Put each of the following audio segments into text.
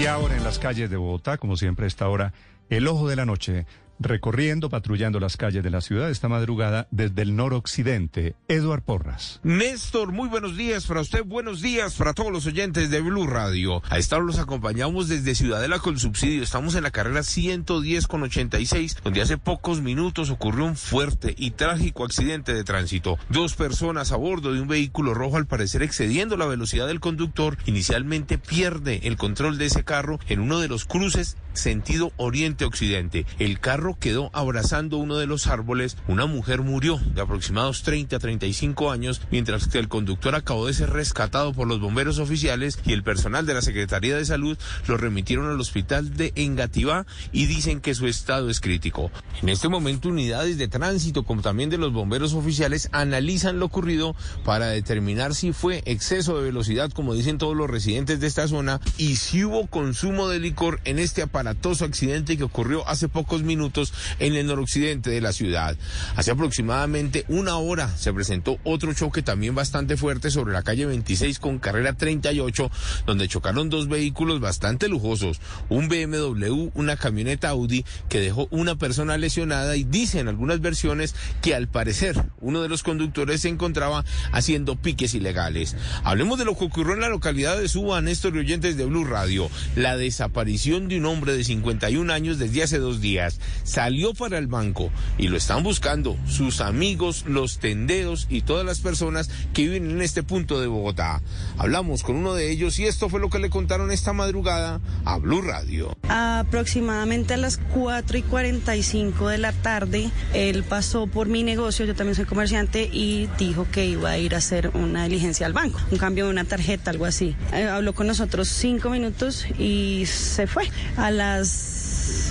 Y ahora en las calles de Bogotá, como siempre a esta hora, el ojo de la noche recorriendo, patrullando las calles de la ciudad esta madrugada desde el noroccidente. Eduard Porras. Néstor, muy buenos días para usted, buenos días para todos los oyentes de Blue Radio. A esta hora los acompañamos desde Ciudadela con subsidio. Estamos en la carrera 110 con 86, donde hace pocos minutos ocurrió un fuerte y trágico accidente de tránsito. Dos personas a bordo de un vehículo rojo, al parecer excediendo la velocidad del conductor, inicialmente pierde el control de ese carro en uno de los cruces sentido oriente-occidente. El carro quedó abrazando uno de los árboles. Una mujer murió de aproximados 30 a 35 años, mientras que el conductor acabó de ser rescatado por los bomberos oficiales y el personal de la Secretaría de Salud lo remitieron al hospital de Engativá y dicen que su estado es crítico. En este momento, unidades de tránsito, como también de los bomberos oficiales, analizan lo ocurrido para determinar si fue exceso de velocidad, como dicen todos los residentes de esta zona, y si hubo consumo de licor en este aparatoso accidente que ocurrió hace pocos minutos en el noroccidente de la ciudad. Hace aproximadamente una hora se presentó otro choque también bastante fuerte sobre la calle 26 con carrera 38, donde chocaron dos vehículos bastante lujosos, un BMW, una camioneta Audi que dejó una persona lesionada y dicen algunas versiones que al parecer uno de los conductores se encontraba haciendo piques ilegales. Hablemos de lo que ocurrió en la localidad de Suba, Néstor y oyentes de Blue Radio, la desaparición de un hombre de 51 años desde hace dos días salió para el banco y lo están buscando sus amigos, los tenderos y todas las personas que viven en este punto de Bogotá. Hablamos con uno de ellos y esto fue lo que le contaron esta madrugada a Blue Radio. Aproximadamente a las 4 y 45 de la tarde, él pasó por mi negocio, yo también soy comerciante, y dijo que iba a ir a hacer una diligencia al banco, un cambio de una tarjeta, algo así. Eh, habló con nosotros cinco minutos y se fue. A las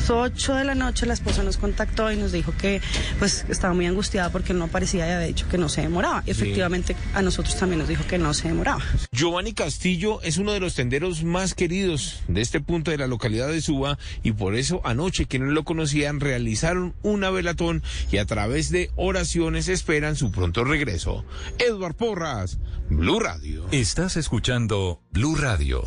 8 de la noche la esposa nos contactó y nos dijo que pues estaba muy angustiada porque no aparecía y había dicho que no se demoraba. Y efectivamente a nosotros también nos dijo que no se demoraba. Giovanni Castillo es uno de los tenderos más queridos de este punto de la localidad de Suba y por eso anoche quienes lo conocían realizaron una velatón y a través de oraciones esperan su pronto regreso. Edward Porras, Blue Radio. Estás escuchando Blue Radio.